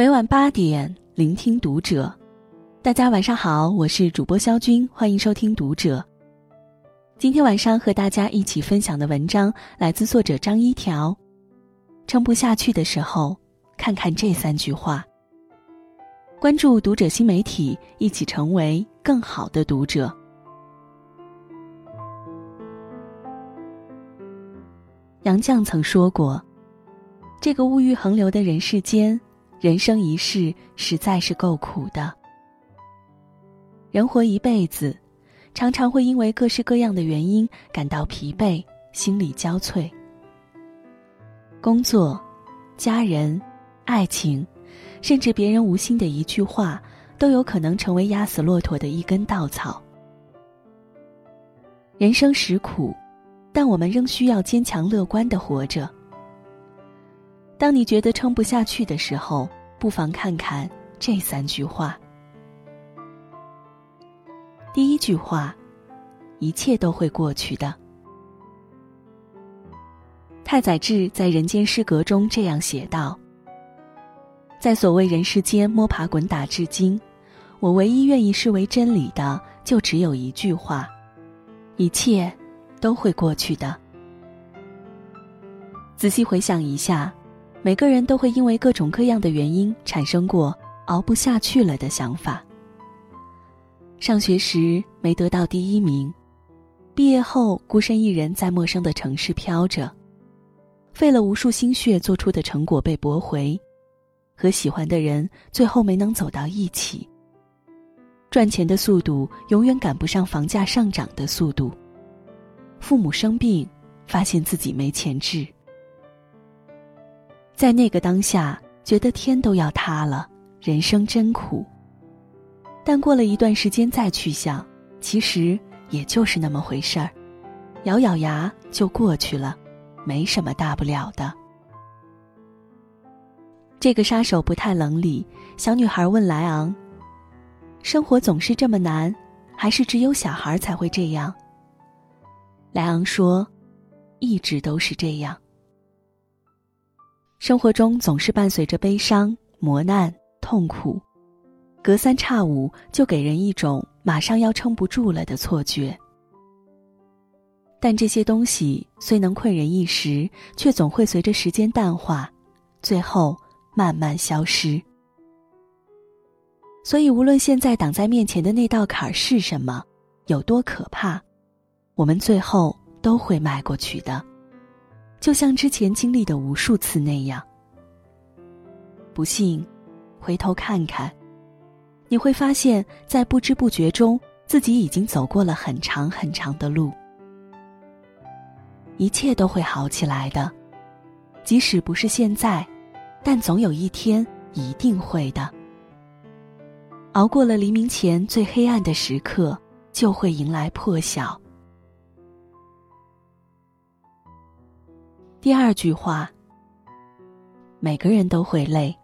每晚八点，聆听读者。大家晚上好，我是主播肖军，欢迎收听读者。今天晚上和大家一起分享的文章来自作者张一条。撑不下去的时候，看看这三句话。关注读者新媒体，一起成为更好的读者。杨绛曾说过：“这个物欲横流的人世间。”人生一世实在是够苦的。人活一辈子，常常会因为各式各样的原因感到疲惫，心力交瘁。工作、家人、爱情，甚至别人无心的一句话，都有可能成为压死骆驼的一根稻草。人生实苦，但我们仍需要坚强乐观的活着。当你觉得撑不下去的时候，不妨看看这三句话。第一句话：一切都会过去的。太宰治在《人间失格》中这样写道：“在所谓人世间摸爬滚打至今，我唯一愿意视为真理的，就只有一句话：一切都会过去的。”仔细回想一下。每个人都会因为各种各样的原因产生过熬不下去了的想法。上学时没得到第一名，毕业后孤身一人在陌生的城市飘着，费了无数心血做出的成果被驳回，和喜欢的人最后没能走到一起。赚钱的速度永远赶不上房价上涨的速度，父母生病，发现自己没钱治。在那个当下，觉得天都要塌了，人生真苦。但过了一段时间再去想，其实也就是那么回事儿，咬咬牙就过去了，没什么大不了的。这个杀手不太冷里，小女孩问莱昂：“生活总是这么难，还是只有小孩才会这样？”莱昂说：“一直都是这样。”生活中总是伴随着悲伤、磨难、痛苦，隔三差五就给人一种马上要撑不住了的错觉。但这些东西虽能困人一时，却总会随着时间淡化，最后慢慢消失。所以，无论现在挡在面前的那道坎儿是什么，有多可怕，我们最后都会迈过去的。就像之前经历的无数次那样，不信，回头看看，你会发现在不知不觉中，自己已经走过了很长很长的路。一切都会好起来的，即使不是现在，但总有一天一定会的。熬过了黎明前最黑暗的时刻，就会迎来破晓。第二句话：每个人都会累，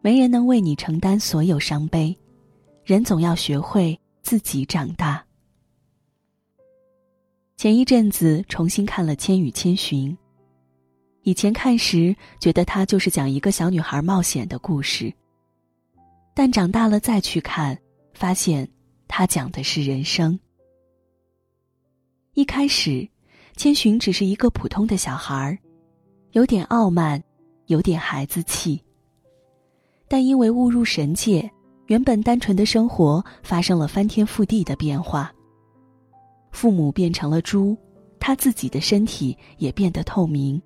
没人能为你承担所有伤悲。人总要学会自己长大。前一阵子重新看了《千与千寻》，以前看时觉得它就是讲一个小女孩冒险的故事，但长大了再去看，发现它讲的是人生。一开始。千寻只是一个普通的小孩儿，有点傲慢，有点孩子气。但因为误入神界，原本单纯的生活发生了翻天覆地的变化。父母变成了猪，他自己的身体也变得透明。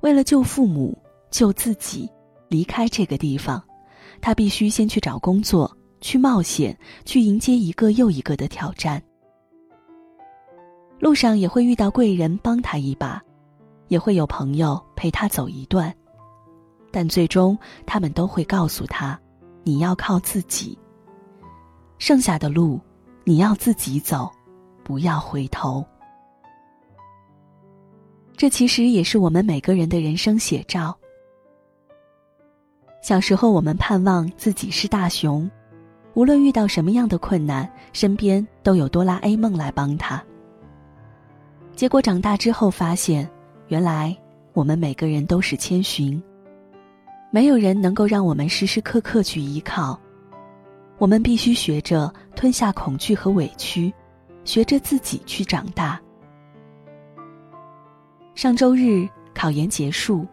为了救父母、救自己，离开这个地方，他必须先去找工作，去冒险，去迎接一个又一个的挑战。路上也会遇到贵人帮他一把，也会有朋友陪他走一段，但最终他们都会告诉他：“你要靠自己。剩下的路，你要自己走，不要回头。”这其实也是我们每个人的人生写照。小时候，我们盼望自己是大雄，无论遇到什么样的困难，身边都有哆啦 A 梦来帮他。结果长大之后发现，原来我们每个人都是千寻。没有人能够让我们时时刻刻去依靠，我们必须学着吞下恐惧和委屈，学着自己去长大。上周日考研结束，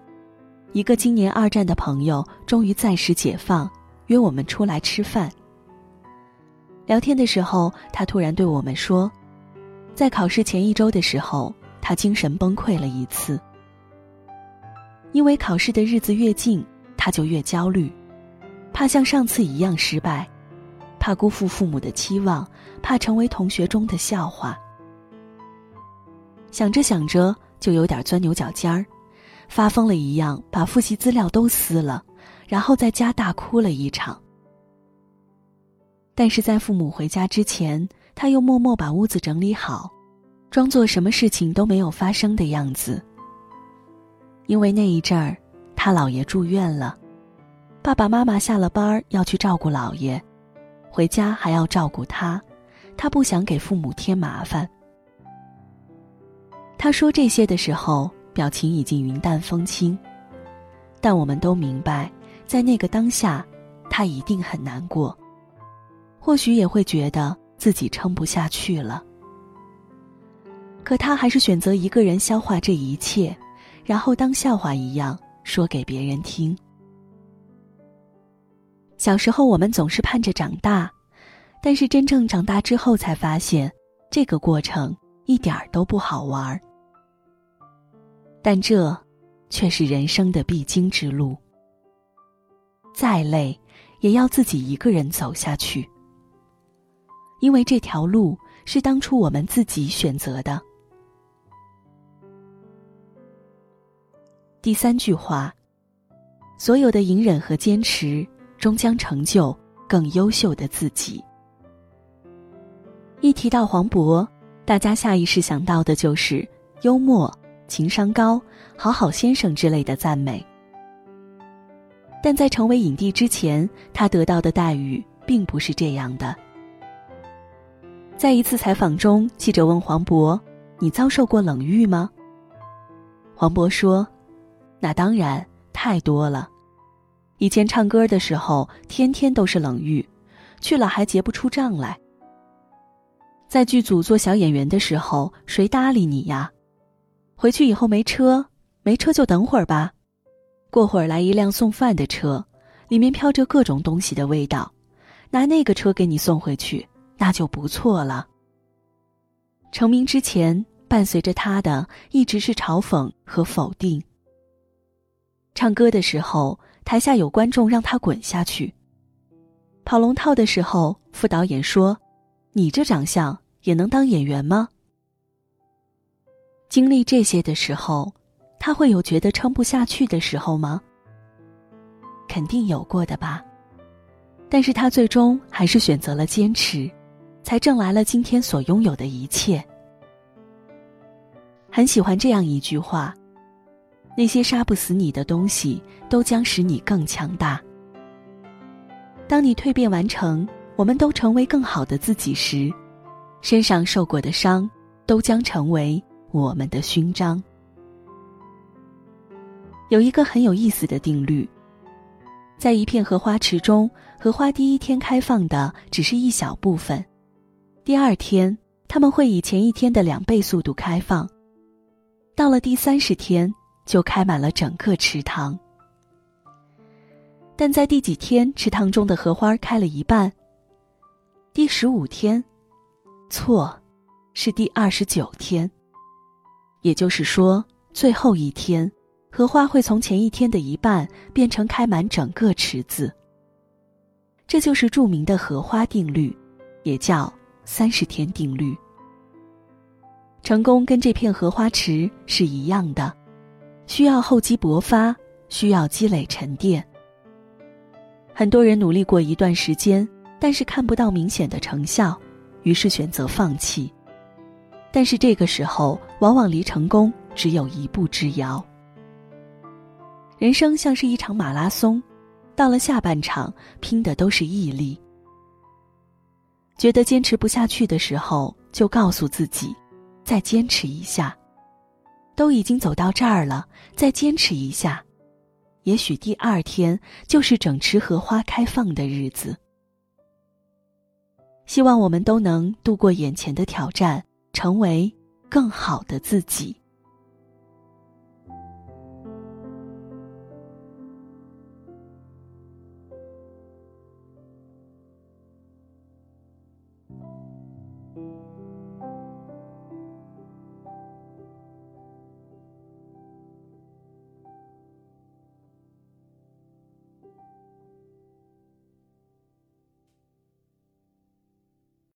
一个今年二战的朋友终于暂时解放，约我们出来吃饭。聊天的时候，他突然对我们说，在考试前一周的时候，他精神崩溃了一次。因为考试的日子越近，他就越焦虑，怕像上次一样失败，怕辜负父母的期望，怕成为同学中的笑话。想着想着，就有点钻牛角尖儿，发疯了一样把复习资料都撕了，然后在家大哭了一场。但是在父母回家之前，他又默默把屋子整理好，装作什么事情都没有发生的样子。因为那一阵儿，他姥爷住院了，爸爸妈妈下了班要去照顾姥爷，回家还要照顾他，他不想给父母添麻烦。他说这些的时候，表情已经云淡风轻，但我们都明白，在那个当下，他一定很难过。或许也会觉得自己撑不下去了，可他还是选择一个人消化这一切，然后当笑话一样说给别人听。小时候我们总是盼着长大，但是真正长大之后才发现，这个过程一点儿都不好玩儿。但这，却是人生的必经之路。再累，也要自己一个人走下去。因为这条路是当初我们自己选择的。第三句话，所有的隐忍和坚持，终将成就更优秀的自己。一提到黄渤，大家下意识想到的就是幽默、情商高、好好先生之类的赞美。但在成为影帝之前，他得到的待遇并不是这样的。在一次采访中，记者问黄渤：“你遭受过冷遇吗？”黄渤说：“那当然，太多了。以前唱歌的时候，天天都是冷遇，去了还结不出账来。在剧组做小演员的时候，谁搭理你呀？回去以后没车，没车就等会儿吧。过会儿来一辆送饭的车，里面飘着各种东西的味道，拿那个车给你送回去。”那就不错了。成名之前，伴随着他的一直是嘲讽和否定。唱歌的时候，台下有观众让他滚下去；跑龙套的时候，副导演说：“你这长相也能当演员吗？”经历这些的时候，他会有觉得撑不下去的时候吗？肯定有过的吧。但是他最终还是选择了坚持。才挣来了今天所拥有的一切。很喜欢这样一句话：“那些杀不死你的东西，都将使你更强大。”当你蜕变完成，我们都成为更好的自己时，身上受过的伤，都将成为我们的勋章。有一个很有意思的定律：在一片荷花池中，荷花第一天开放的只是一小部分。第二天，他们会以前一天的两倍速度开放。到了第三十天，就开满了整个池塘。但在第几天，池塘中的荷花开了一半？第十五天？错，是第二十九天。也就是说，最后一天，荷花会从前一天的一半变成开满整个池子。这就是著名的荷花定律，也叫。三十天定律，成功跟这片荷花池是一样的，需要厚积薄发，需要积累沉淀。很多人努力过一段时间，但是看不到明显的成效，于是选择放弃。但是这个时候，往往离成功只有一步之遥。人生像是一场马拉松，到了下半场，拼的都是毅力。觉得坚持不下去的时候，就告诉自己，再坚持一下。都已经走到这儿了，再坚持一下，也许第二天就是整池荷花开放的日子。希望我们都能度过眼前的挑战，成为更好的自己。